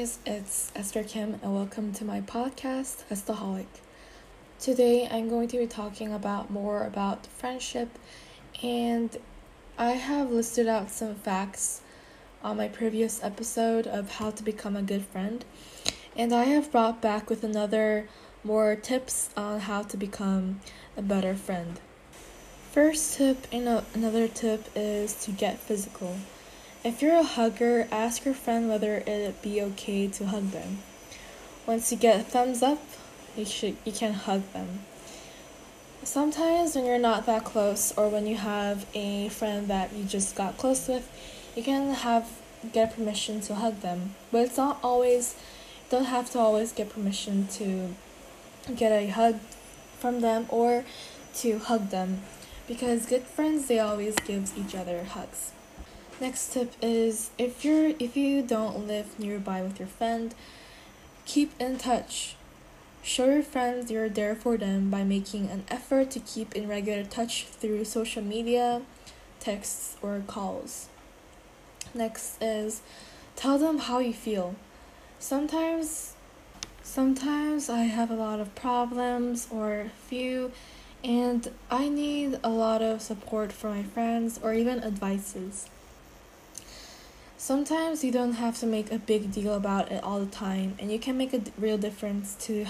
it's Esther Kim, and welcome to my podcast, Estaholic. Today, I'm going to be talking about more about friendship, and I have listed out some facts on my previous episode of how to become a good friend, and I have brought back with another more tips on how to become a better friend. First tip and another tip is to get physical. If you're a hugger, ask your friend whether it'd be okay to hug them. Once you get a thumbs up, you should you can hug them. Sometimes when you're not that close or when you have a friend that you just got close with, you can have get permission to hug them. But it's not always don't have to always get permission to get a hug from them or to hug them because good friends they always give each other hugs. Next tip is if you're if you don't live nearby with your friend, keep in touch. Show your friends you're there for them by making an effort to keep in regular touch through social media, texts, or calls. Next is tell them how you feel. Sometimes sometimes I have a lot of problems or few and I need a lot of support from my friends or even advices. Sometimes you don't have to make a big deal about it all the time, and you can make a real difference to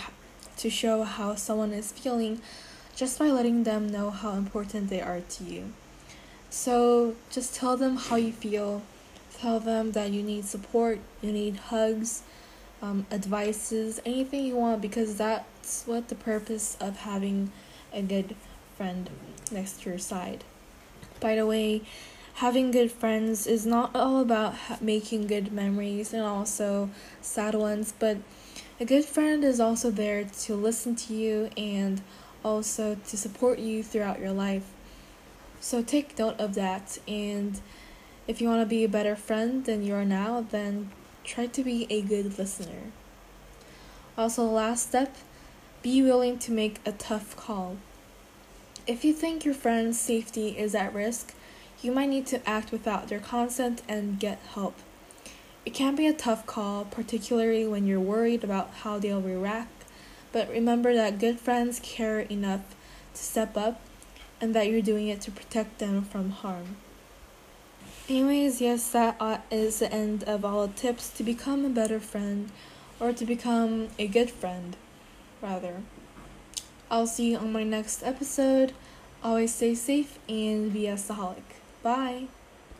to show how someone is feeling just by letting them know how important they are to you. So just tell them how you feel. Tell them that you need support, you need hugs, um, advices, anything you want, because that's what the purpose of having a good friend next to your side. By the way, having good friends is not all about ha- making good memories and also sad ones, but a good friend is also there to listen to you and also to support you throughout your life. So take note of that and if you want to be a better friend than you are now, then try to be a good listener. Also, last step, be willing to make a tough call. If you think your friend's safety is at risk, you might need to act without their consent and get help. It can be a tough call, particularly when you're worried about how they'll react, but remember that good friends care enough to step up and that you're doing it to protect them from harm. Anyways, yes, that uh, is the end of all the tips to become a better friend or to become a good friend, rather. I'll see you on my next episode. Always stay safe and be a staholic. Bye.